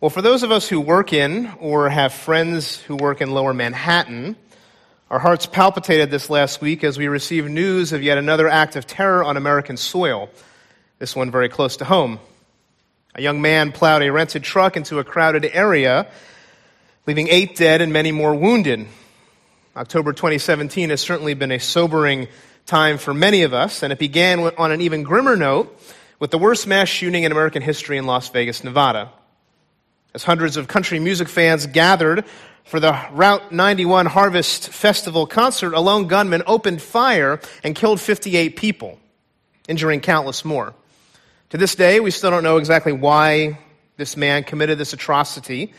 Well, for those of us who work in or have friends who work in lower Manhattan, our hearts palpitated this last week as we received news of yet another act of terror on American soil, this one very close to home. A young man plowed a rented truck into a crowded area, leaving eight dead and many more wounded. October 2017 has certainly been a sobering time for many of us, and it began on an even grimmer note with the worst mass shooting in American history in Las Vegas, Nevada. As hundreds of country music fans gathered for the Route 91 Harvest Festival concert, a lone gunman opened fire and killed 58 people, injuring countless more. To this day, we still don't know exactly why this man committed this atrocity.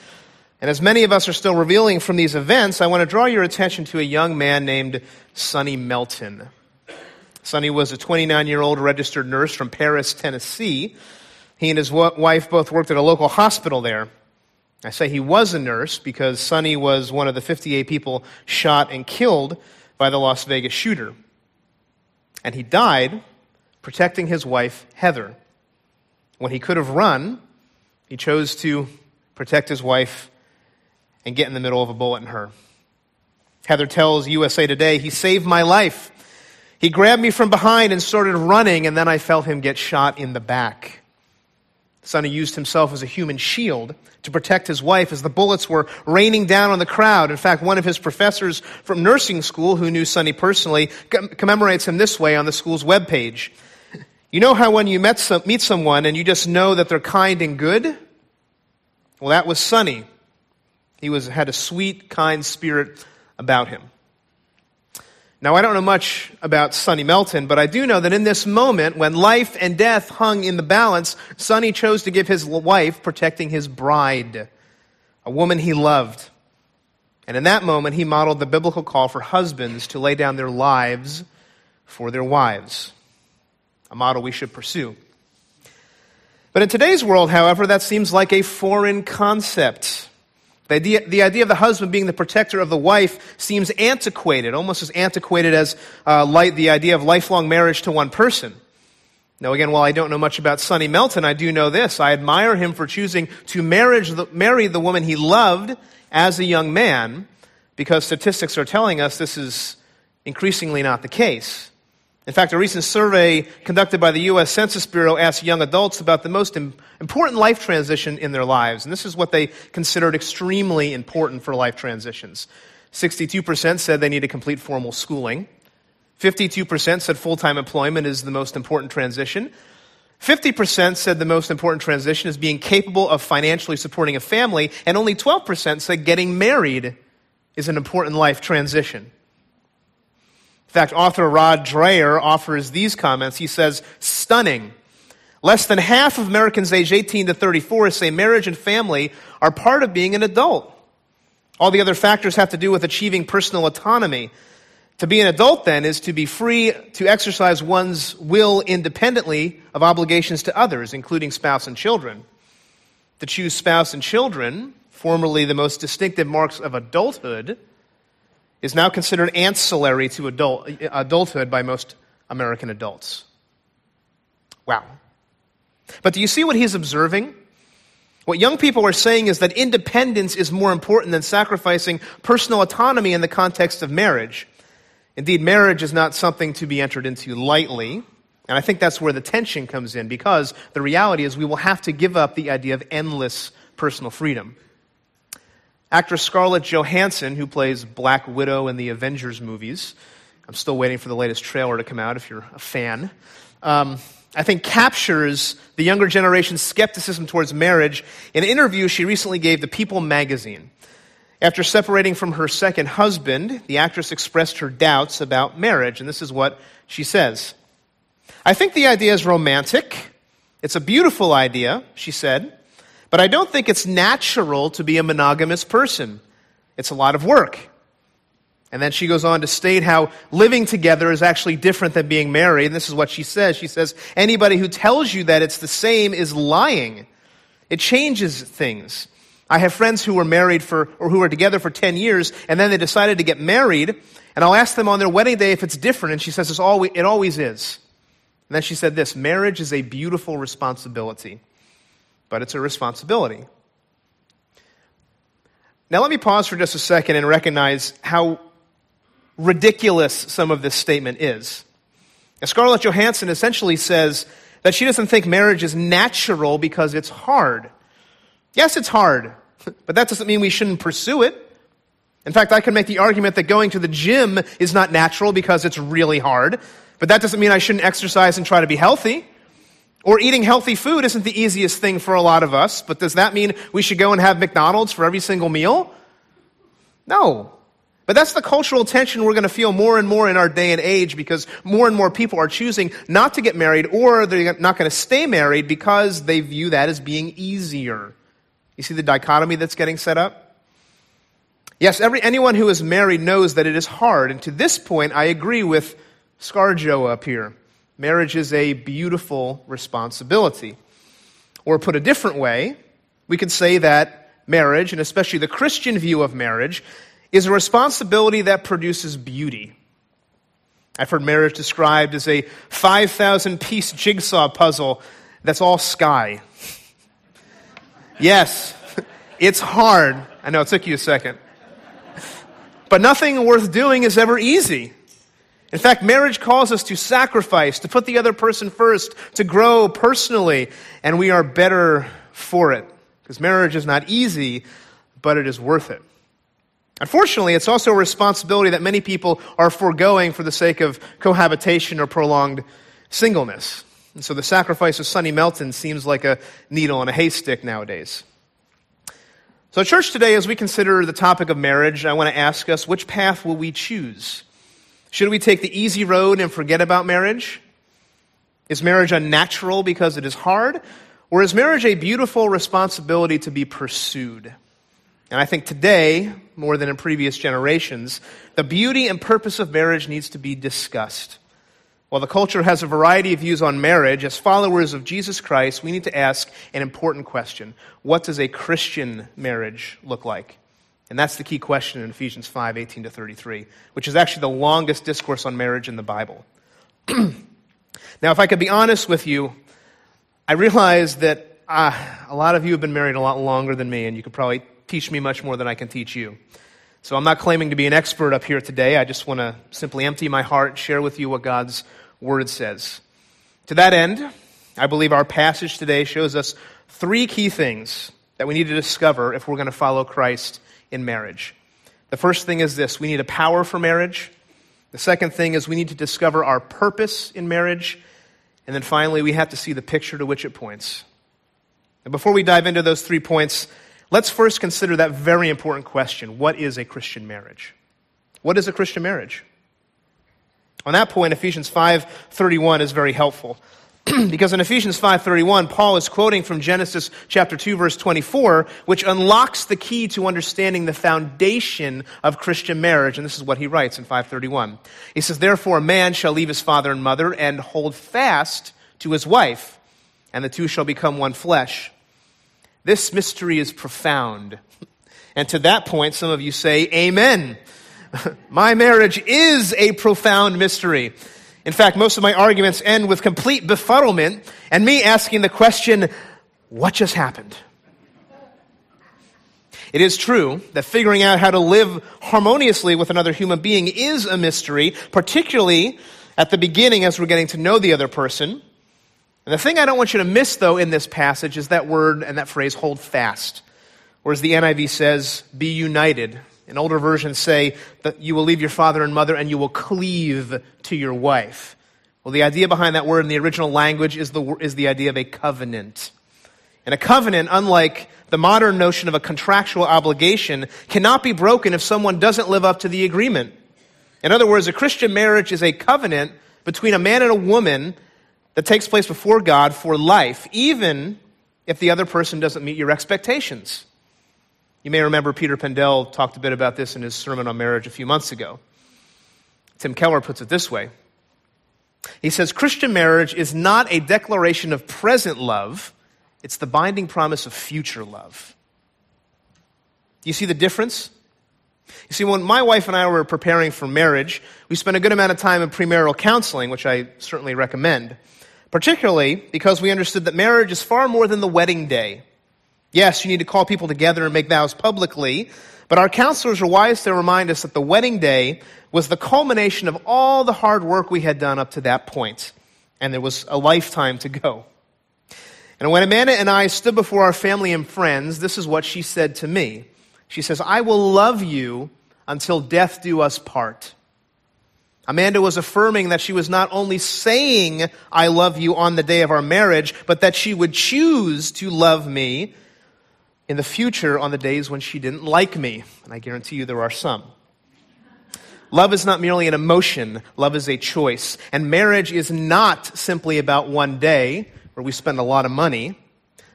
And as many of us are still revealing from these events, I want to draw your attention to a young man named Sonny Melton. Sonny was a 29 year old registered nurse from Paris, Tennessee. He and his wife both worked at a local hospital there. I say he was a nurse because Sonny was one of the 58 people shot and killed by the Las Vegas shooter. And he died protecting his wife, Heather. When he could have run, he chose to protect his wife and get in the middle of a bullet in her. Heather tells USA Today, he saved my life. He grabbed me from behind and started running, and then I felt him get shot in the back. Sonny used himself as a human shield to protect his wife as the bullets were raining down on the crowd. In fact, one of his professors from nursing school, who knew Sonny personally, commemorates him this way on the school's webpage. You know how when you some, meet someone and you just know that they're kind and good? Well, that was Sonny. He was, had a sweet, kind spirit about him. Now, I don't know much about Sonny Melton, but I do know that in this moment, when life and death hung in the balance, Sonny chose to give his wife protecting his bride, a woman he loved. And in that moment, he modeled the biblical call for husbands to lay down their lives for their wives, a model we should pursue. But in today's world, however, that seems like a foreign concept. The idea, the idea of the husband being the protector of the wife seems antiquated, almost as antiquated as uh, light, the idea of lifelong marriage to one person. Now, again, while I don't know much about Sonny Melton, I do know this. I admire him for choosing to the, marry the woman he loved as a young man, because statistics are telling us this is increasingly not the case. In fact, a recent survey conducted by the U.S. Census Bureau asked young adults about the most important life transition in their lives. And this is what they considered extremely important for life transitions. 62% said they need to complete formal schooling. 52% said full time employment is the most important transition. 50% said the most important transition is being capable of financially supporting a family. And only 12% said getting married is an important life transition. In fact, author Rod Dreher offers these comments. He says, stunning. Less than half of Americans aged 18 to 34 say marriage and family are part of being an adult. All the other factors have to do with achieving personal autonomy. To be an adult, then, is to be free to exercise one's will independently of obligations to others, including spouse and children. To choose spouse and children, formerly the most distinctive marks of adulthood, is now considered ancillary to adult, adulthood by most American adults. Wow. But do you see what he's observing? What young people are saying is that independence is more important than sacrificing personal autonomy in the context of marriage. Indeed, marriage is not something to be entered into lightly. And I think that's where the tension comes in because the reality is we will have to give up the idea of endless personal freedom. Actress Scarlett Johansson, who plays Black Widow in the Avengers movies, I'm still waiting for the latest trailer to come out if you're a fan, um, I think captures the younger generation's skepticism towards marriage in an interview she recently gave to People magazine. After separating from her second husband, the actress expressed her doubts about marriage, and this is what she says. I think the idea is romantic. It's a beautiful idea, she said. But I don't think it's natural to be a monogamous person. It's a lot of work. And then she goes on to state how living together is actually different than being married. And this is what she says. She says, anybody who tells you that it's the same is lying. It changes things. I have friends who were married for, or who were together for 10 years, and then they decided to get married, and I'll ask them on their wedding day if it's different, and she says, it's always, it always is. And then she said this, marriage is a beautiful responsibility but it's a responsibility. Now, let me pause for just a second and recognize how ridiculous some of this statement is. Now, Scarlett Johansson essentially says that she doesn't think marriage is natural because it's hard. Yes, it's hard, but that doesn't mean we shouldn't pursue it. In fact, I could make the argument that going to the gym is not natural because it's really hard, but that doesn't mean I shouldn't exercise and try to be healthy. Or eating healthy food isn't the easiest thing for a lot of us, but does that mean we should go and have McDonald's for every single meal? No. But that's the cultural tension we're going to feel more and more in our day and age because more and more people are choosing not to get married or they're not going to stay married because they view that as being easier. You see the dichotomy that's getting set up? Yes, every, anyone who is married knows that it is hard. And to this point, I agree with Scarjo up here. Marriage is a beautiful responsibility. Or put a different way, we could say that marriage, and especially the Christian view of marriage, is a responsibility that produces beauty. I've heard marriage described as a 5,000 piece jigsaw puzzle that's all sky. yes, it's hard. I know it took you a second. But nothing worth doing is ever easy. In fact, marriage calls us to sacrifice, to put the other person first, to grow personally, and we are better for it. Because marriage is not easy, but it is worth it. Unfortunately, it's also a responsibility that many people are foregoing for the sake of cohabitation or prolonged singleness. And so the sacrifice of Sonny Melton seems like a needle in a haystack nowadays. So, church, today, as we consider the topic of marriage, I want to ask us which path will we choose? Should we take the easy road and forget about marriage? Is marriage unnatural because it is hard? Or is marriage a beautiful responsibility to be pursued? And I think today, more than in previous generations, the beauty and purpose of marriage needs to be discussed. While the culture has a variety of views on marriage, as followers of Jesus Christ, we need to ask an important question What does a Christian marriage look like? And that's the key question in Ephesians 5 18 to 33, which is actually the longest discourse on marriage in the Bible. now, if I could be honest with you, I realize that uh, a lot of you have been married a lot longer than me, and you could probably teach me much more than I can teach you. So I'm not claiming to be an expert up here today. I just want to simply empty my heart share with you what God's Word says. To that end, I believe our passage today shows us three key things that we need to discover if we're going to follow Christ in marriage. The first thing is this we need a power for marriage. The second thing is we need to discover our purpose in marriage. And then finally, we have to see the picture to which it points. And before we dive into those three points, let's first consider that very important question what is a Christian marriage? What is a Christian marriage? On that point, Ephesians 5:31 is very helpful. because in Ephesians 5:31 Paul is quoting from Genesis chapter 2 verse 24 which unlocks the key to understanding the foundation of Christian marriage and this is what he writes in 5:31. He says therefore a man shall leave his father and mother and hold fast to his wife and the two shall become one flesh. This mystery is profound. And to that point some of you say amen. My marriage is a profound mystery. In fact, most of my arguments end with complete befuddlement and me asking the question, what just happened? It is true that figuring out how to live harmoniously with another human being is a mystery, particularly at the beginning as we're getting to know the other person. And the thing I don't want you to miss, though, in this passage is that word and that phrase, hold fast. Or as the NIV says, be united. In older versions say that you will leave your father and mother and you will cleave to your wife. Well, the idea behind that word in the original language is the, is the idea of a covenant. And a covenant, unlike the modern notion of a contractual obligation, cannot be broken if someone doesn't live up to the agreement. In other words, a Christian marriage is a covenant between a man and a woman that takes place before God for life, even if the other person doesn't meet your expectations. You may remember Peter Pendell talked a bit about this in his sermon on marriage a few months ago. Tim Keller puts it this way He says, Christian marriage is not a declaration of present love, it's the binding promise of future love. Do you see the difference? You see, when my wife and I were preparing for marriage, we spent a good amount of time in premarital counseling, which I certainly recommend, particularly because we understood that marriage is far more than the wedding day. Yes, you need to call people together and make vows publicly, But our counselors are wise to remind us that the wedding day was the culmination of all the hard work we had done up to that point, and there was a lifetime to go. And when Amanda and I stood before our family and friends, this is what she said to me. She says, I will love you until death do us part. Amanda was affirming that she was not only saying, I love you on the day of our marriage, but that she would choose to love me in the future on the days when she didn't like me. And I guarantee you there are some. Love is not merely an emotion, love is a choice. And marriage is not simply about one day where we spend a lot of money,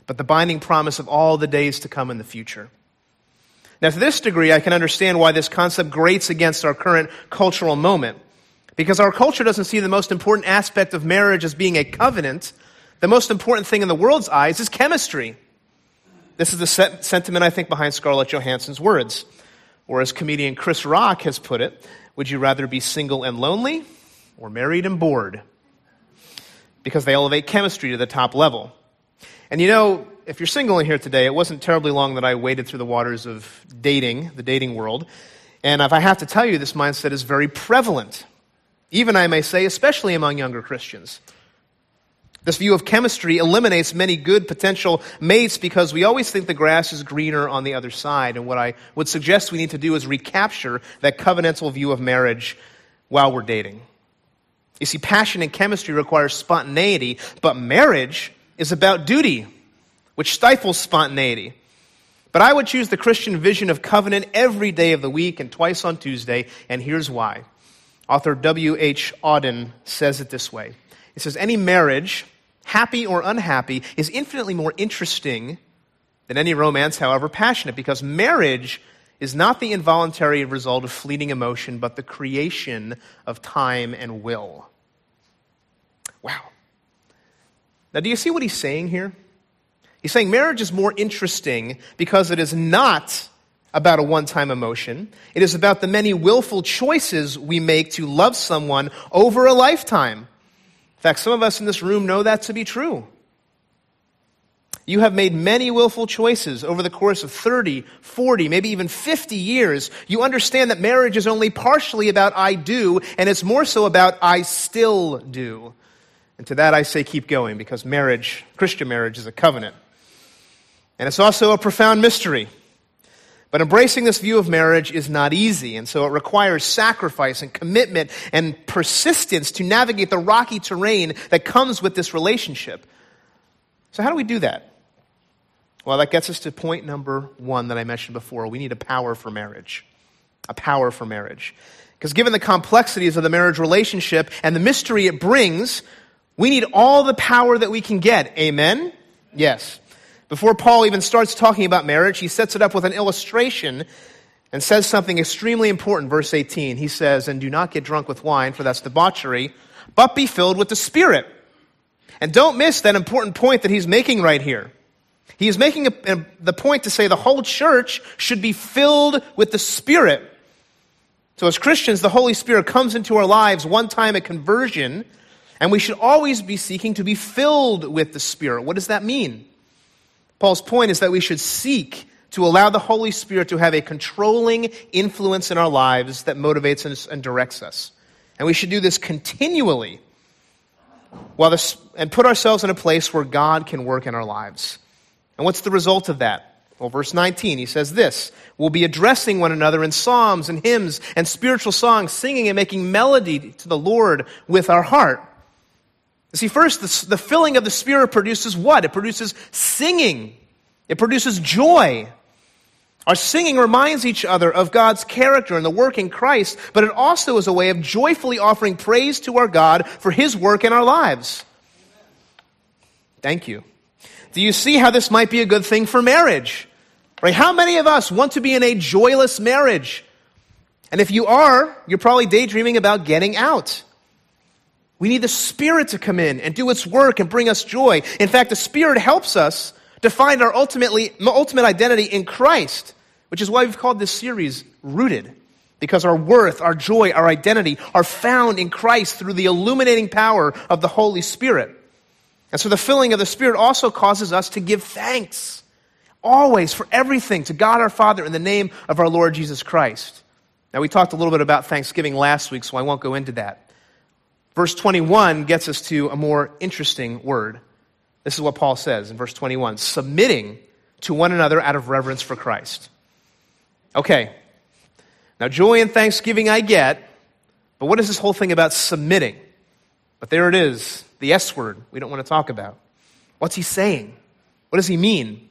but the binding promise of all the days to come in the future. Now, to this degree, I can understand why this concept grates against our current cultural moment. Because our culture doesn't see the most important aspect of marriage as being a covenant. The most important thing in the world's eyes is chemistry. This is the sentiment, I think, behind Scarlett Johansson's words. Or as comedian Chris Rock has put it, would you rather be single and lonely or married and bored? Because they elevate chemistry to the top level. And you know, if you're single in here today, it wasn't terribly long that I waded through the waters of dating, the dating world. And if I have to tell you, this mindset is very prevalent. Even, I may say, especially among younger Christians. This view of chemistry eliminates many good potential mates because we always think the grass is greener on the other side. And what I would suggest we need to do is recapture that covenantal view of marriage while we're dating. You see, passion and chemistry requires spontaneity, but marriage is about duty, which stifles spontaneity. But I would choose the Christian vision of covenant every day of the week and twice on Tuesday, and here's why. Author W.H. Auden says it this way He says, Any marriage happy or unhappy, is infinitely more interesting than any romance, however passionate, because marriage is not the involuntary result of fleeting emotion, but the creation of time and will. Wow. Now, do you see what he's saying here? He's saying marriage is more interesting because it is not about a one time emotion. It is about the many willful choices we make to love someone over a lifetime. In fact, some of us in this room know that to be true. You have made many willful choices over the course of 30, 40, maybe even 50 years. You understand that marriage is only partially about I do, and it's more so about I still do. And to that I say keep going, because marriage, Christian marriage, is a covenant. And it's also a profound mystery. But embracing this view of marriage is not easy, and so it requires sacrifice and commitment and persistence to navigate the rocky terrain that comes with this relationship. So, how do we do that? Well, that gets us to point number one that I mentioned before. We need a power for marriage. A power for marriage. Because given the complexities of the marriage relationship and the mystery it brings, we need all the power that we can get. Amen? Yes. Before Paul even starts talking about marriage, he sets it up with an illustration and says something extremely important. Verse 18, he says, And do not get drunk with wine, for that's debauchery, but be filled with the Spirit. And don't miss that important point that he's making right here. He is making a, a, the point to say the whole church should be filled with the Spirit. So, as Christians, the Holy Spirit comes into our lives one time at conversion, and we should always be seeking to be filled with the Spirit. What does that mean? Paul's point is that we should seek to allow the Holy Spirit to have a controlling influence in our lives that motivates us and directs us. And we should do this continually while this, and put ourselves in a place where God can work in our lives. And what's the result of that? Well, verse 19, he says this We'll be addressing one another in psalms and hymns and spiritual songs, singing and making melody to the Lord with our heart. See, first, the, the filling of the Spirit produces what? It produces singing, it produces joy. Our singing reminds each other of God's character and the work in Christ, but it also is a way of joyfully offering praise to our God for His work in our lives. Thank you. Do you see how this might be a good thing for marriage? Right? How many of us want to be in a joyless marriage? And if you are, you're probably daydreaming about getting out. We need the Spirit to come in and do its work and bring us joy. In fact, the Spirit helps us to find our ultimately, ultimate identity in Christ, which is why we've called this series Rooted. Because our worth, our joy, our identity are found in Christ through the illuminating power of the Holy Spirit. And so the filling of the Spirit also causes us to give thanks. always for everything to God our Father in the name of our Lord Jesus Christ. Now, we talked a little bit about Thanksgiving last week, so I won't go into that. Verse 21 gets us to a more interesting word. This is what Paul says in verse 21 submitting to one another out of reverence for Christ. Okay, now joy and thanksgiving I get, but what is this whole thing about submitting? But there it is, the S word we don't want to talk about. What's he saying? What does he mean?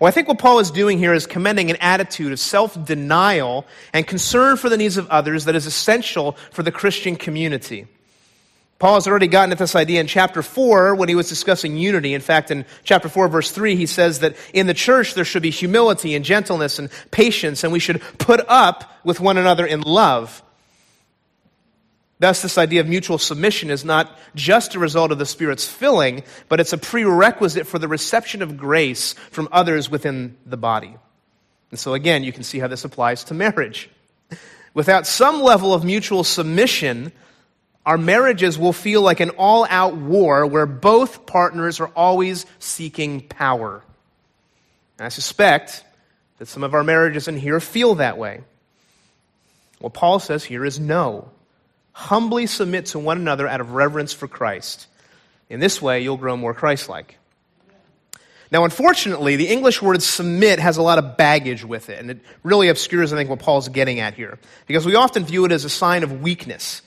Well, I think what Paul is doing here is commending an attitude of self denial and concern for the needs of others that is essential for the Christian community. Paul has already gotten at this idea in chapter 4 when he was discussing unity. In fact, in chapter 4, verse 3, he says that in the church there should be humility and gentleness and patience, and we should put up with one another in love. Thus, this idea of mutual submission is not just a result of the Spirit's filling, but it's a prerequisite for the reception of grace from others within the body. And so, again, you can see how this applies to marriage. Without some level of mutual submission, our marriages will feel like an all out war where both partners are always seeking power. And I suspect that some of our marriages in here feel that way. What Paul says here is no humbly submit to one another out of reverence for Christ. In this way, you'll grow more Christ like. Now, unfortunately, the English word submit has a lot of baggage with it, and it really obscures, I think, what Paul's getting at here. Because we often view it as a sign of weakness.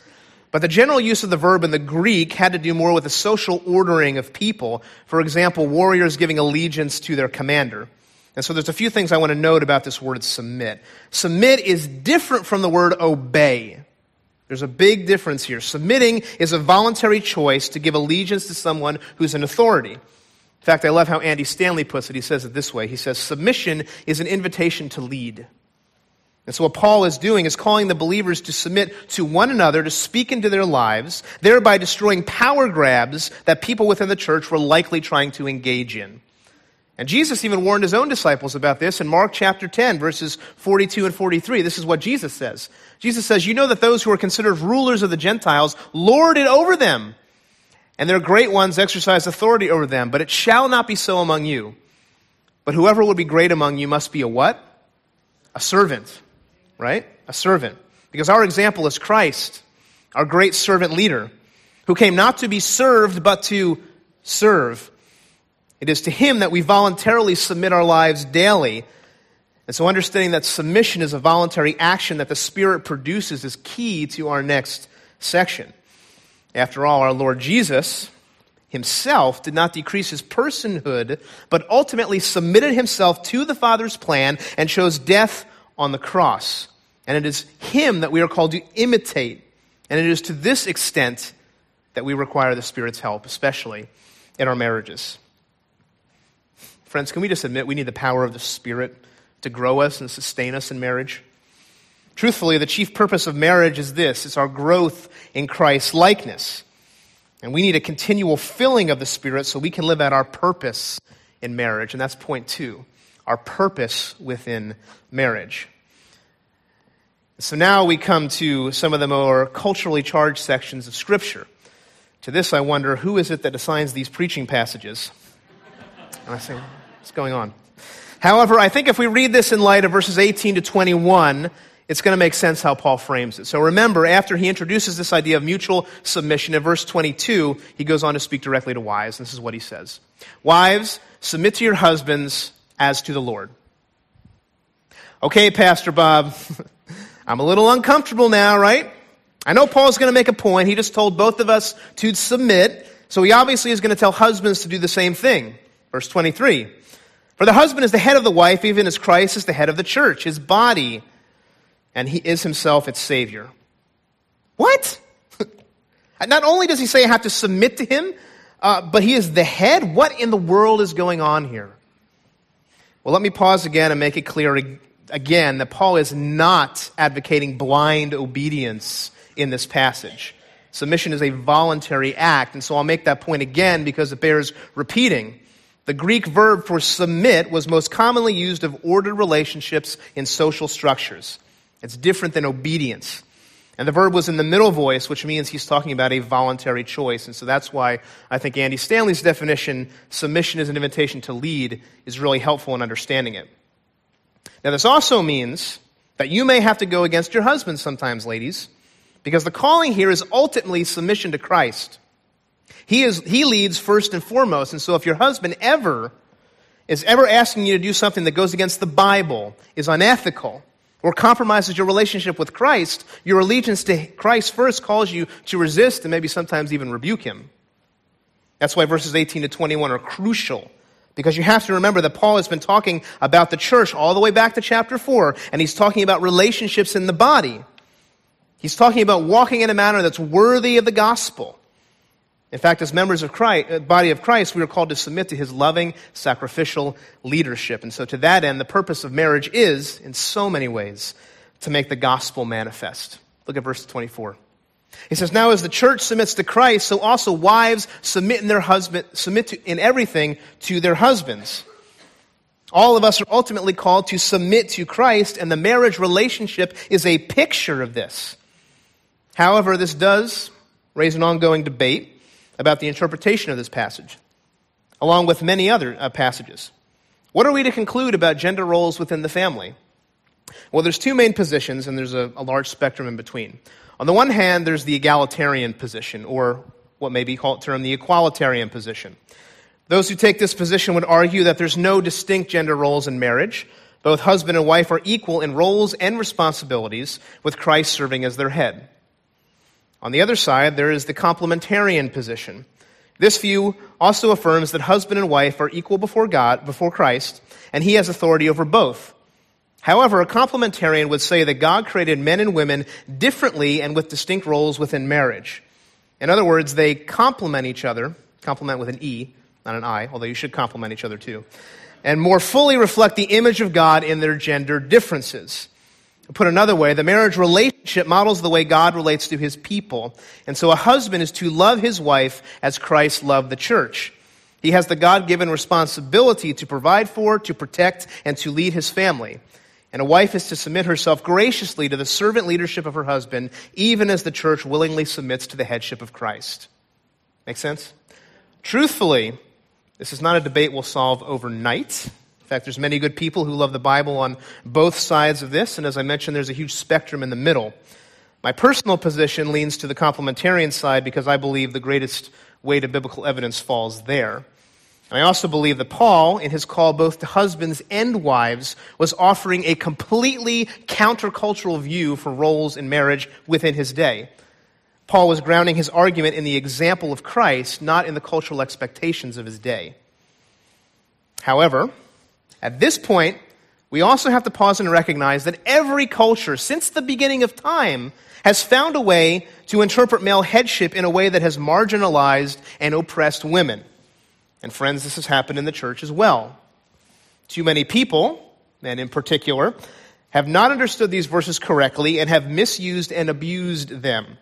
But the general use of the verb in the Greek had to do more with the social ordering of people. For example, warriors giving allegiance to their commander. And so there's a few things I want to note about this word submit. Submit is different from the word obey. There's a big difference here. Submitting is a voluntary choice to give allegiance to someone who's an authority. In fact, I love how Andy Stanley puts it. He says it this way He says, Submission is an invitation to lead. And so, what Paul is doing is calling the believers to submit to one another, to speak into their lives, thereby destroying power grabs that people within the church were likely trying to engage in. And Jesus even warned his own disciples about this in Mark chapter 10, verses 42 and 43. This is what Jesus says. Jesus says, You know that those who are considered rulers of the Gentiles lord it over them, and their great ones exercise authority over them. But it shall not be so among you. But whoever would be great among you must be a what? A servant, right? A servant. Because our example is Christ, our great servant leader, who came not to be served, but to serve it is to Him that we voluntarily submit our lives daily. And so, understanding that submission is a voluntary action that the Spirit produces is key to our next section. After all, our Lord Jesus himself did not decrease his personhood, but ultimately submitted himself to the Father's plan and chose death on the cross. And it is him that we are called to imitate. And it is to this extent that we require the Spirit's help, especially in our marriages. Friends, can we just admit we need the power of the Spirit to grow us and sustain us in marriage? Truthfully, the chief purpose of marriage is this it's our growth in Christ's likeness. And we need a continual filling of the Spirit so we can live out our purpose in marriage. And that's point two our purpose within marriage. So now we come to some of the more culturally charged sections of Scripture. To this, I wonder who is it that assigns these preaching passages? And I say, What's going on? However, I think if we read this in light of verses 18 to 21, it's going to make sense how Paul frames it. So remember, after he introduces this idea of mutual submission in verse 22, he goes on to speak directly to wives. This is what he says Wives, submit to your husbands as to the Lord. Okay, Pastor Bob, I'm a little uncomfortable now, right? I know Paul's going to make a point. He just told both of us to submit, so he obviously is going to tell husbands to do the same thing. Verse 23. For the husband is the head of the wife, even as Christ is the head of the church, his body, and he is himself its Savior. What? Not only does he say I have to submit to him, uh, but he is the head? What in the world is going on here? Well, let me pause again and make it clear again that Paul is not advocating blind obedience in this passage. Submission is a voluntary act, and so I'll make that point again because it bears repeating. The Greek verb for submit was most commonly used of ordered relationships in social structures. It's different than obedience. And the verb was in the middle voice, which means he's talking about a voluntary choice. And so that's why I think Andy Stanley's definition, submission is an invitation to lead, is really helpful in understanding it. Now, this also means that you may have to go against your husband sometimes, ladies, because the calling here is ultimately submission to Christ. He, is, he leads first and foremost. And so if your husband ever is ever asking you to do something that goes against the Bible, is unethical, or compromises your relationship with Christ, your allegiance to Christ first calls you to resist and maybe sometimes even rebuke him. That's why verses 18 to 21 are crucial. Because you have to remember that Paul has been talking about the church all the way back to chapter 4, and he's talking about relationships in the body. He's talking about walking in a manner that's worthy of the gospel. In fact, as members of Christ, uh, body of Christ, we are called to submit to his loving, sacrificial leadership. And so to that end, the purpose of marriage is, in so many ways, to make the gospel manifest. Look at verse 24. He says, Now as the church submits to Christ, so also wives submit in their husband, submit to, in everything to their husbands. All of us are ultimately called to submit to Christ, and the marriage relationship is a picture of this. However, this does raise an ongoing debate about the interpretation of this passage, along with many other uh, passages. What are we to conclude about gender roles within the family? Well, there's two main positions, and there's a, a large spectrum in between. On the one hand, there's the egalitarian position, or what may be called termed the equalitarian position. Those who take this position would argue that there's no distinct gender roles in marriage. Both husband and wife are equal in roles and responsibilities, with Christ serving as their head. On the other side, there is the complementarian position. This view also affirms that husband and wife are equal before God, before Christ, and he has authority over both. However, a complementarian would say that God created men and women differently and with distinct roles within marriage. In other words, they complement each other, complement with an E, not an I, although you should complement each other too, and more fully reflect the image of God in their gender differences. Put another way, the marriage relationship models the way God relates to his people. And so a husband is to love his wife as Christ loved the church. He has the God given responsibility to provide for, to protect, and to lead his family. And a wife is to submit herself graciously to the servant leadership of her husband, even as the church willingly submits to the headship of Christ. Make sense? Truthfully, this is not a debate we'll solve overnight In fact, there's many good people who love the Bible on both sides of this, and as I mentioned, there's a huge spectrum in the middle. My personal position leans to the complementarian side because I believe the greatest weight of biblical evidence falls there. And I also believe that Paul, in his call both to husbands and wives, was offering a completely countercultural view for roles in marriage within his day. Paul was grounding his argument in the example of Christ, not in the cultural expectations of his day. However, at this point, we also have to pause and recognize that every culture since the beginning of time has found a way to interpret male headship in a way that has marginalized and oppressed women. And friends, this has happened in the church as well. Too many people, and in particular, have not understood these verses correctly and have misused and abused them.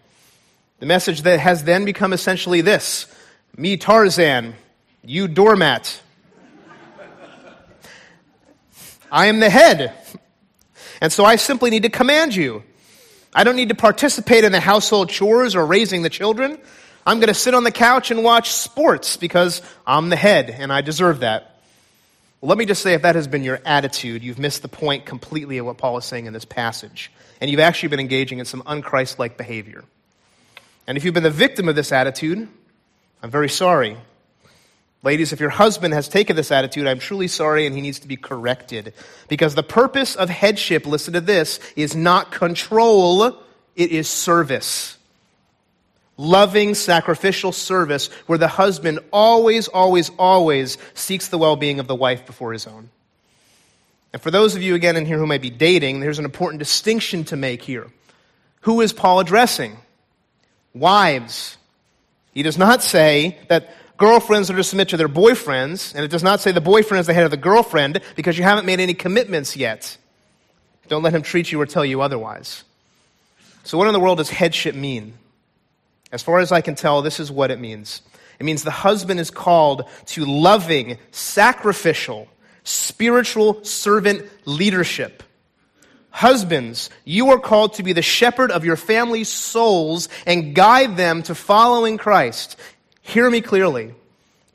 The message that has then become essentially this me Tarzan, you doormat, I am the head. And so I simply need to command you. I don't need to participate in the household chores or raising the children. I'm going to sit on the couch and watch sports because I'm the head and I deserve that. Well, let me just say if that has been your attitude, you've missed the point completely of what Paul is saying in this passage. And you've actually been engaging in some unchrist-like behavior. And if you've been the victim of this attitude, I'm very sorry. Ladies, if your husband has taken this attitude, I'm truly sorry and he needs to be corrected. Because the purpose of headship, listen to this, is not control, it is service. Loving, sacrificial service where the husband always, always, always seeks the well being of the wife before his own. And for those of you, again, in here who might be dating, there's an important distinction to make here. Who is Paul addressing? Wives. He does not say that girlfriends are to submit to their boyfriends, and it does not say the boyfriend is the head of the girlfriend because you haven't made any commitments yet. Don't let him treat you or tell you otherwise. So, what in the world does headship mean? As far as I can tell, this is what it means it means the husband is called to loving, sacrificial, spiritual servant leadership, Husbands, you are called to be the shepherd of your family's souls and guide them to following Christ. Hear me clearly.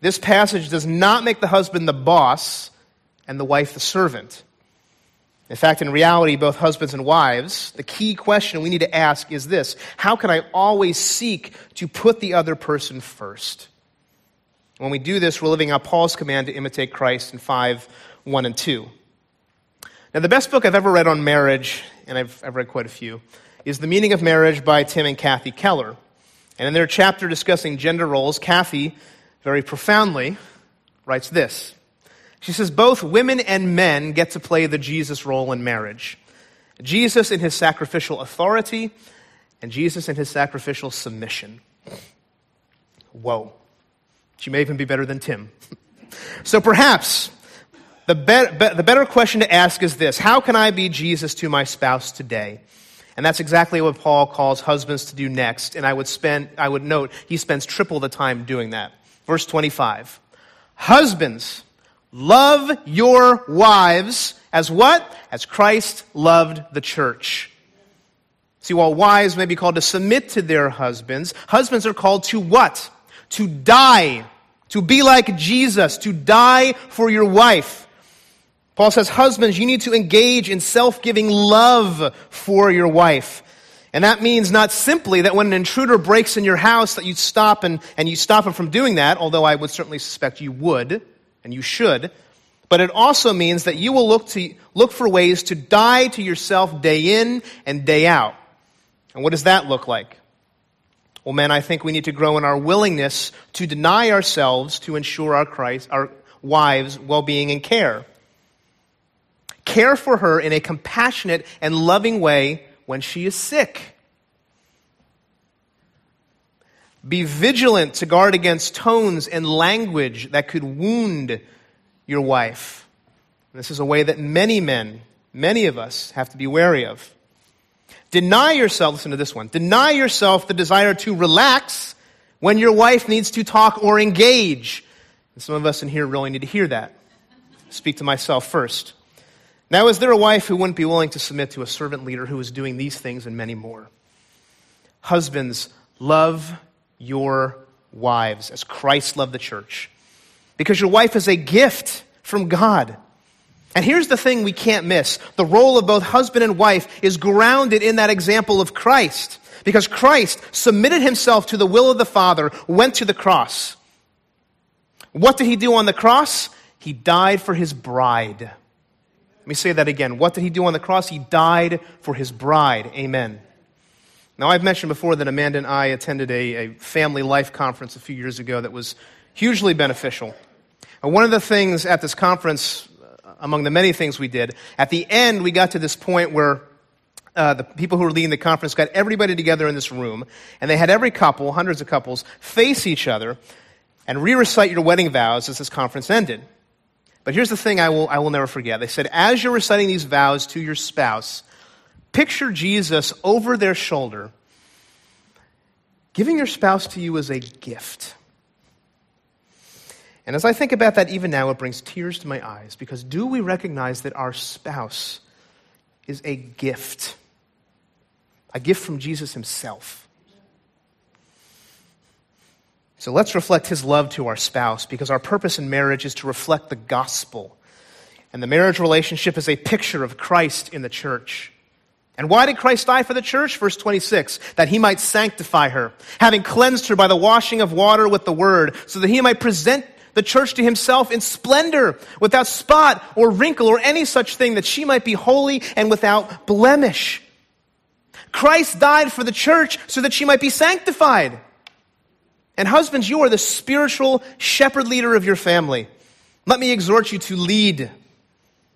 This passage does not make the husband the boss and the wife the servant. In fact, in reality, both husbands and wives, the key question we need to ask is this How can I always seek to put the other person first? When we do this, we're living out Paul's command to imitate Christ in 5 1 and 2. Now, the best book I've ever read on marriage, and I've, I've read quite a few, is The Meaning of Marriage by Tim and Kathy Keller. And in their chapter discussing gender roles, Kathy very profoundly writes this. She says, Both women and men get to play the Jesus role in marriage. Jesus in his sacrificial authority, and Jesus in his sacrificial submission. Whoa. She may even be better than Tim. so perhaps the, be- be- the better question to ask is this How can I be Jesus to my spouse today? And that's exactly what Paul calls husbands to do next. And I would spend, I would note, he spends triple the time doing that. Verse 25. Husbands, love your wives as what? As Christ loved the church. See, while wives may be called to submit to their husbands, husbands are called to what? To die. To be like Jesus. To die for your wife. Paul says, Husbands, you need to engage in self giving love for your wife. And that means not simply that when an intruder breaks in your house that you stop and, and you stop him from doing that, although I would certainly suspect you would and you should. But it also means that you will look, to, look for ways to die to yourself day in and day out. And what does that look like? Well, men, I think we need to grow in our willingness to deny ourselves to ensure our Christ, our wives' well-being and care. Care for her in a compassionate and loving way when she is sick. Be vigilant to guard against tones and language that could wound your wife. This is a way that many men, many of us, have to be wary of. Deny yourself, listen to this one, deny yourself the desire to relax when your wife needs to talk or engage. And some of us in here really need to hear that. Speak to myself first. Now, is there a wife who wouldn't be willing to submit to a servant leader who is doing these things and many more? Husbands, love your wives as Christ loved the church. Because your wife is a gift from God. And here's the thing we can't miss the role of both husband and wife is grounded in that example of Christ. Because Christ submitted himself to the will of the Father, went to the cross. What did he do on the cross? He died for his bride. Let me say that again. What did he do on the cross? He died for his bride. Amen. Now, I've mentioned before that Amanda and I attended a, a family life conference a few years ago that was hugely beneficial. One of the things at this conference, uh, among the many things we did, at the end, we got to this point where uh, the people who were leading the conference got everybody together in this room, and they had every couple, hundreds of couples, face each other and re recite your wedding vows as this conference ended. But here's the thing I will, I will never forget. They said, as you're reciting these vows to your spouse, picture Jesus over their shoulder, giving your spouse to you as a gift. And as I think about that even now, it brings tears to my eyes because do we recognize that our spouse is a gift? A gift from Jesus himself. So let's reflect his love to our spouse because our purpose in marriage is to reflect the gospel. And the marriage relationship is a picture of Christ in the church. And why did Christ die for the church? Verse 26, that he might sanctify her, having cleansed her by the washing of water with the word, so that he might present the church to himself in splendor, without spot or wrinkle or any such thing, that she might be holy and without blemish. Christ died for the church so that she might be sanctified. And husbands, you are the spiritual shepherd leader of your family. Let me exhort you to lead.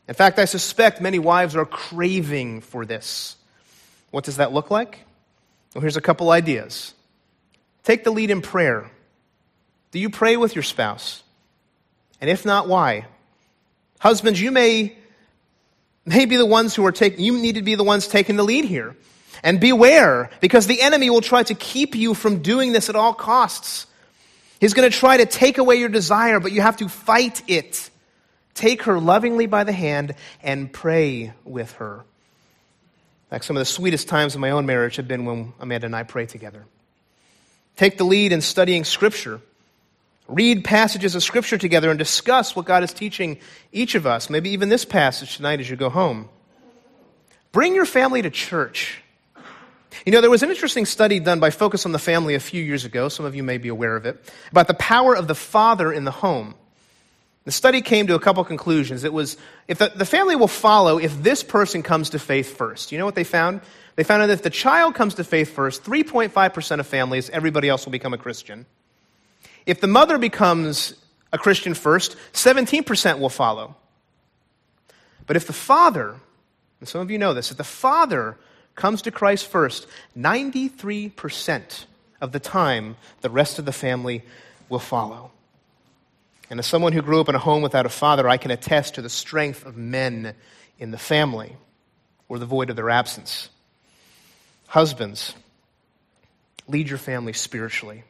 In fact, I suspect many wives are craving for this. What does that look like? Well, here's a couple ideas. Take the lead in prayer. Do you pray with your spouse? And if not, why? Husbands, you may, may be the ones who are taking, you need to be the ones taking the lead here. And beware, because the enemy will try to keep you from doing this at all costs. He's going to try to take away your desire, but you have to fight it. Take her lovingly by the hand and pray with her. In fact, some of the sweetest times of my own marriage have been when Amanda and I pray together. Take the lead in studying Scripture. Read passages of Scripture together and discuss what God is teaching each of us, maybe even this passage tonight as you go home. Bring your family to church. You know, there was an interesting study done by Focus on the Family a few years ago, some of you may be aware of it, about the power of the father in the home. The study came to a couple conclusions. It was if the, the family will follow if this person comes to faith first. You know what they found? They found that if the child comes to faith first, 3.5% of families, everybody else will become a Christian. If the mother becomes a Christian first, 17% will follow. But if the father, and some of you know this, if the father comes to Christ first, 93% of the time, the rest of the family will follow. And as someone who grew up in a home without a father, I can attest to the strength of men in the family or the void of their absence. Husbands, lead your family spiritually.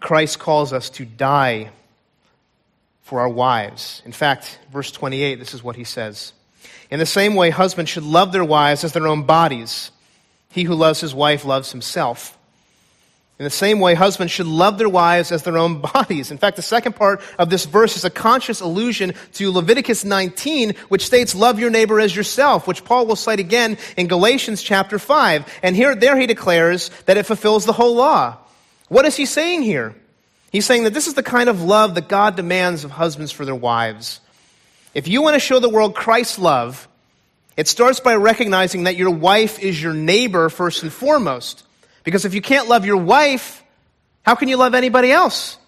Christ calls us to die for our wives. In fact, verse 28, this is what he says. In the same way, husbands should love their wives as their own bodies. He who loves his wife loves himself. In the same way, husbands should love their wives as their own bodies. In fact, the second part of this verse is a conscious allusion to Leviticus 19, which states, love your neighbor as yourself, which Paul will cite again in Galatians chapter 5. And here, there he declares that it fulfills the whole law. What is he saying here? He's saying that this is the kind of love that God demands of husbands for their wives. If you want to show the world Christ's love, it starts by recognizing that your wife is your neighbor first and foremost. Because if you can't love your wife, how can you love anybody else?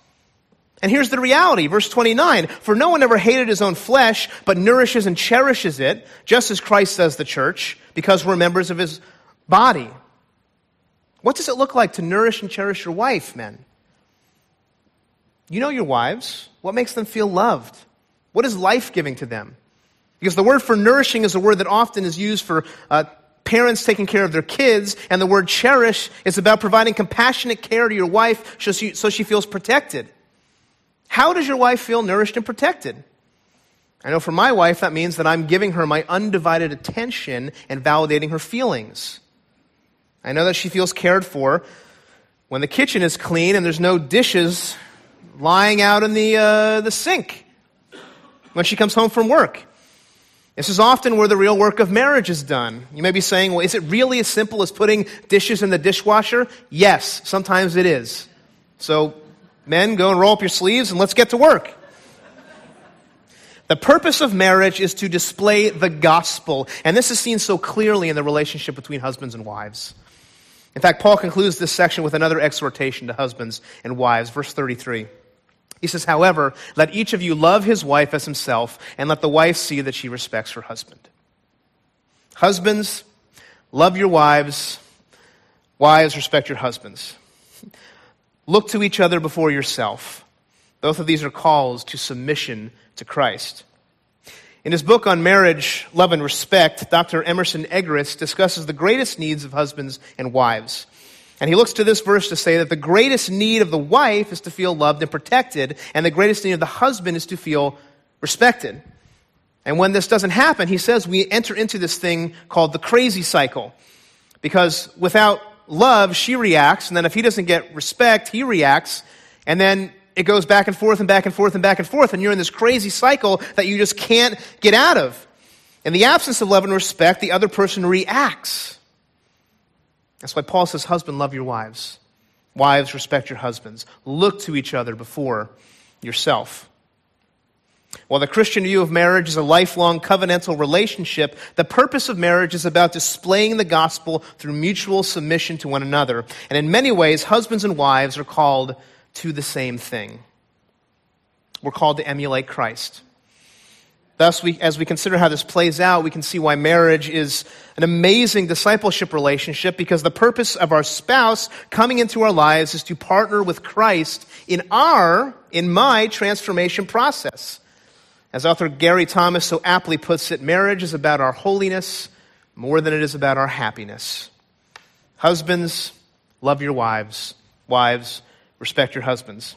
And here's the reality, verse 29. For no one ever hated his own flesh, but nourishes and cherishes it, just as Christ does the church, because we're members of his body. What does it look like to nourish and cherish your wife, men? You know your wives. What makes them feel loved? What is life giving to them? Because the word for nourishing is a word that often is used for uh, parents taking care of their kids, and the word cherish is about providing compassionate care to your wife so she, so she feels protected. How does your wife feel nourished and protected? I know for my wife, that means that I'm giving her my undivided attention and validating her feelings. I know that she feels cared for when the kitchen is clean and there's no dishes lying out in the, uh, the sink when she comes home from work. This is often where the real work of marriage is done. You may be saying, well, is it really as simple as putting dishes in the dishwasher? Yes, sometimes it is. So, men, go and roll up your sleeves and let's get to work. The purpose of marriage is to display the gospel, and this is seen so clearly in the relationship between husbands and wives. In fact, Paul concludes this section with another exhortation to husbands and wives, verse 33. He says, however, let each of you love his wife as himself, and let the wife see that she respects her husband. Husbands, love your wives. Wives, respect your husbands. Look to each other before yourself. Both of these are calls to submission to Christ. In his book on marriage, love, and respect, Dr. Emerson Eggerichs discusses the greatest needs of husbands and wives. And he looks to this verse to say that the greatest need of the wife is to feel loved and protected, and the greatest need of the husband is to feel respected. And when this doesn't happen, he says we enter into this thing called the crazy cycle. Because without love, she reacts, and then if he doesn't get respect, he reacts, and then it goes back and forth and back and forth and back and forth, and you're in this crazy cycle that you just can't get out of. In the absence of love and respect, the other person reacts. That's why Paul says, Husband, love your wives. Wives, respect your husbands. Look to each other before yourself. While the Christian view of marriage is a lifelong covenantal relationship, the purpose of marriage is about displaying the gospel through mutual submission to one another. And in many ways, husbands and wives are called to the same thing. We're called to emulate Christ. Thus, we, as we consider how this plays out, we can see why marriage is an amazing discipleship relationship because the purpose of our spouse coming into our lives is to partner with Christ in our, in my transformation process. As author Gary Thomas so aptly puts it, marriage is about our holiness more than it is about our happiness. Husbands, love your wives. Wives, respect your husbands.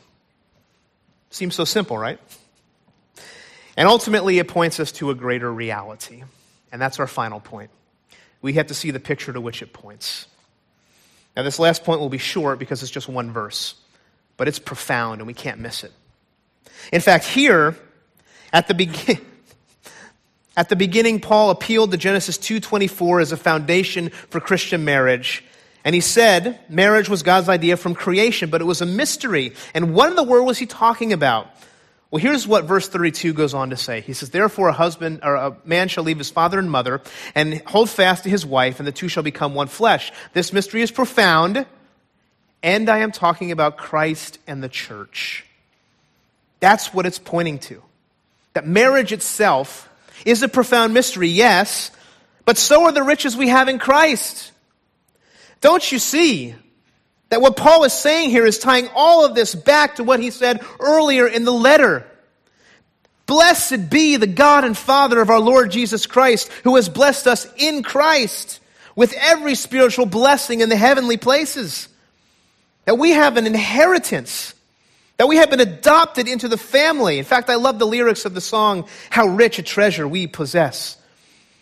Seems so simple, right? And ultimately, it points us to a greater reality. And that's our final point. We have to see the picture to which it points. Now, this last point will be short because it's just one verse, but it's profound and we can't miss it. In fact, here, at the beginning, at the beginning, Paul appealed to Genesis 2.24 as a foundation for Christian marriage. And he said marriage was God's idea from creation, but it was a mystery. And what in the world was he talking about? Well, here's what verse 32 goes on to say. He says, Therefore, a husband or a man shall leave his father and mother and hold fast to his wife, and the two shall become one flesh. This mystery is profound, and I am talking about Christ and the church. That's what it's pointing to. That marriage itself is a profound mystery, yes, but so are the riches we have in Christ. Don't you see that what Paul is saying here is tying all of this back to what he said earlier in the letter? Blessed be the God and Father of our Lord Jesus Christ, who has blessed us in Christ with every spiritual blessing in the heavenly places. That we have an inheritance, that we have been adopted into the family. In fact, I love the lyrics of the song, How Rich a Treasure We Possess.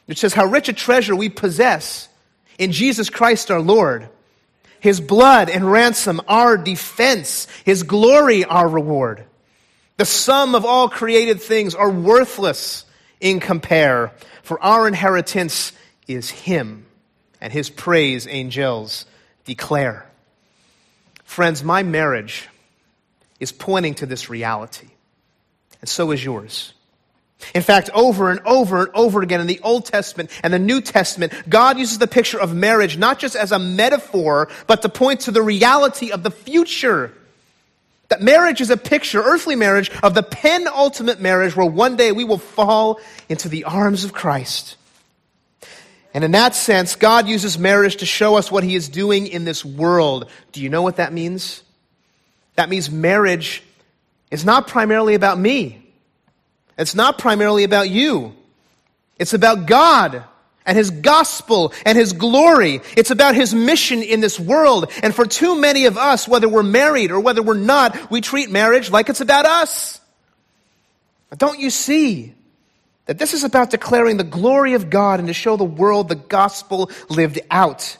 It says, How rich a treasure we possess in Jesus Christ our Lord. His blood and ransom, our defense. His glory, our reward. The sum of all created things are worthless in compare, for our inheritance is Him, and His praise angels declare. Friends, my marriage is pointing to this reality, and so is yours. In fact, over and over and over again in the Old Testament and the New Testament, God uses the picture of marriage not just as a metaphor, but to point to the reality of the future. That marriage is a picture, earthly marriage, of the penultimate marriage where one day we will fall into the arms of Christ. And in that sense, God uses marriage to show us what He is doing in this world. Do you know what that means? That means marriage is not primarily about me. It's not primarily about you. It's about God and His gospel and His glory. It's about His mission in this world. And for too many of us, whether we're married or whether we're not, we treat marriage like it's about us. But don't you see that this is about declaring the glory of God and to show the world the gospel lived out?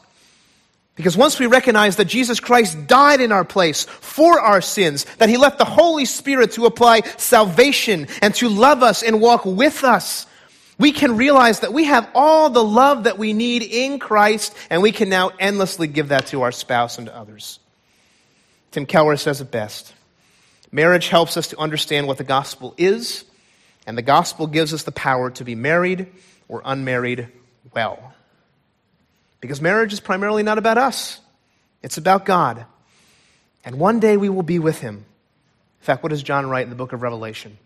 Because once we recognize that Jesus Christ died in our place for our sins, that He left the Holy Spirit to apply salvation and to love us and walk with us, we can realize that we have all the love that we need in Christ, and we can now endlessly give that to our spouse and to others. Tim Keller says it best Marriage helps us to understand what the gospel is, and the gospel gives us the power to be married or unmarried well. Because marriage is primarily not about us, it's about God. And one day we will be with him. In fact, what does John write in the book of Revelation?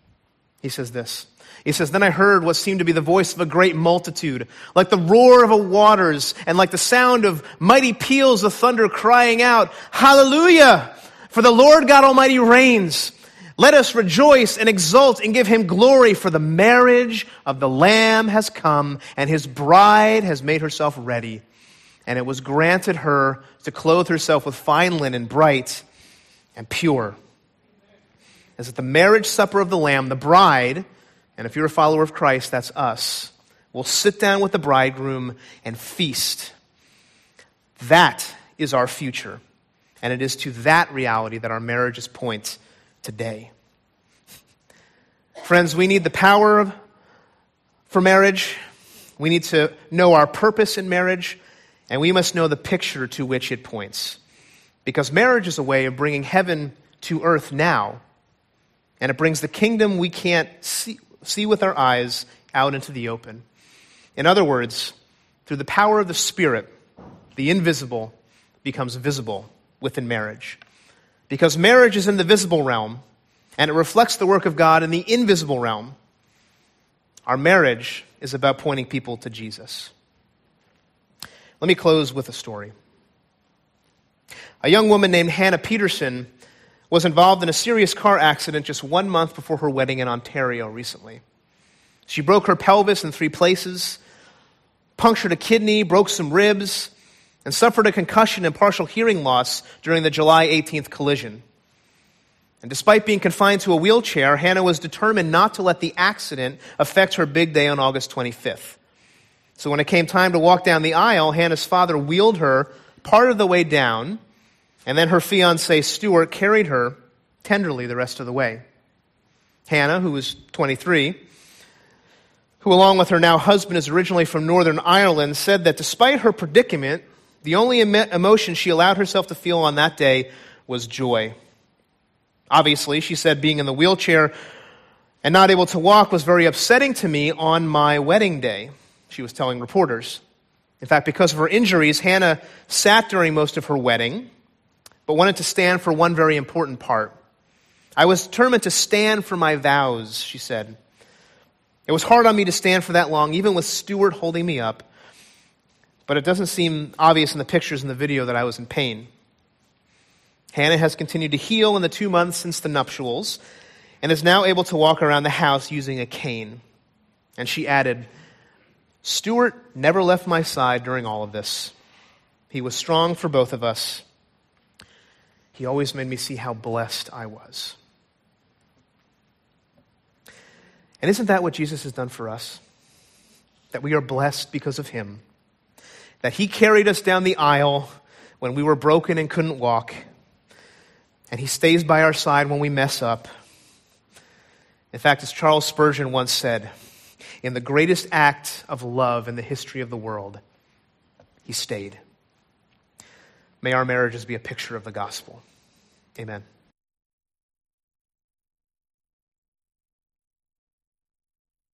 He says this. He says, Then I heard what seemed to be the voice of a great multitude, like the roar of a waters, and like the sound of mighty peals of thunder crying out, Hallelujah! For the Lord God Almighty reigns. Let us rejoice and exult and give him glory, for the marriage of the Lamb has come, and his bride has made herself ready and it was granted her to clothe herself with fine linen, bright and pure. As at the marriage supper of the Lamb, the bride, and if you're a follower of Christ, that's us, will sit down with the bridegroom and feast. That is our future. And it is to that reality that our marriages point today. Friends, we need the power for marriage. We need to know our purpose in marriage. And we must know the picture to which it points. Because marriage is a way of bringing heaven to earth now, and it brings the kingdom we can't see, see with our eyes out into the open. In other words, through the power of the Spirit, the invisible becomes visible within marriage. Because marriage is in the visible realm, and it reflects the work of God in the invisible realm. Our marriage is about pointing people to Jesus. Let me close with a story. A young woman named Hannah Peterson was involved in a serious car accident just one month before her wedding in Ontario recently. She broke her pelvis in three places, punctured a kidney, broke some ribs, and suffered a concussion and partial hearing loss during the July 18th collision. And despite being confined to a wheelchair, Hannah was determined not to let the accident affect her big day on August 25th. So when it came time to walk down the aisle, Hannah's father wheeled her part of the way down, and then her fiance, Stuart, carried her tenderly the rest of the way. Hannah, who was 23, who along with her now husband is originally from Northern Ireland, said that despite her predicament, the only emotion she allowed herself to feel on that day was joy. Obviously, she said being in the wheelchair and not able to walk was very upsetting to me on my wedding day, she was telling reporters. In fact, because of her injuries, Hannah sat during most of her wedding, but wanted to stand for one very important part. I was determined to stand for my vows, she said. It was hard on me to stand for that long, even with Stuart holding me up, but it doesn't seem obvious in the pictures in the video that I was in pain. Hannah has continued to heal in the two months since the nuptials and is now able to walk around the house using a cane. And she added, Stuart never left my side during all of this. He was strong for both of us. He always made me see how blessed I was. And isn't that what Jesus has done for us? That we are blessed because of him. That he carried us down the aisle when we were broken and couldn't walk. And he stays by our side when we mess up. In fact, as Charles Spurgeon once said, in the greatest act of love in the history of the world, he stayed. May our marriages be a picture of the gospel. Amen.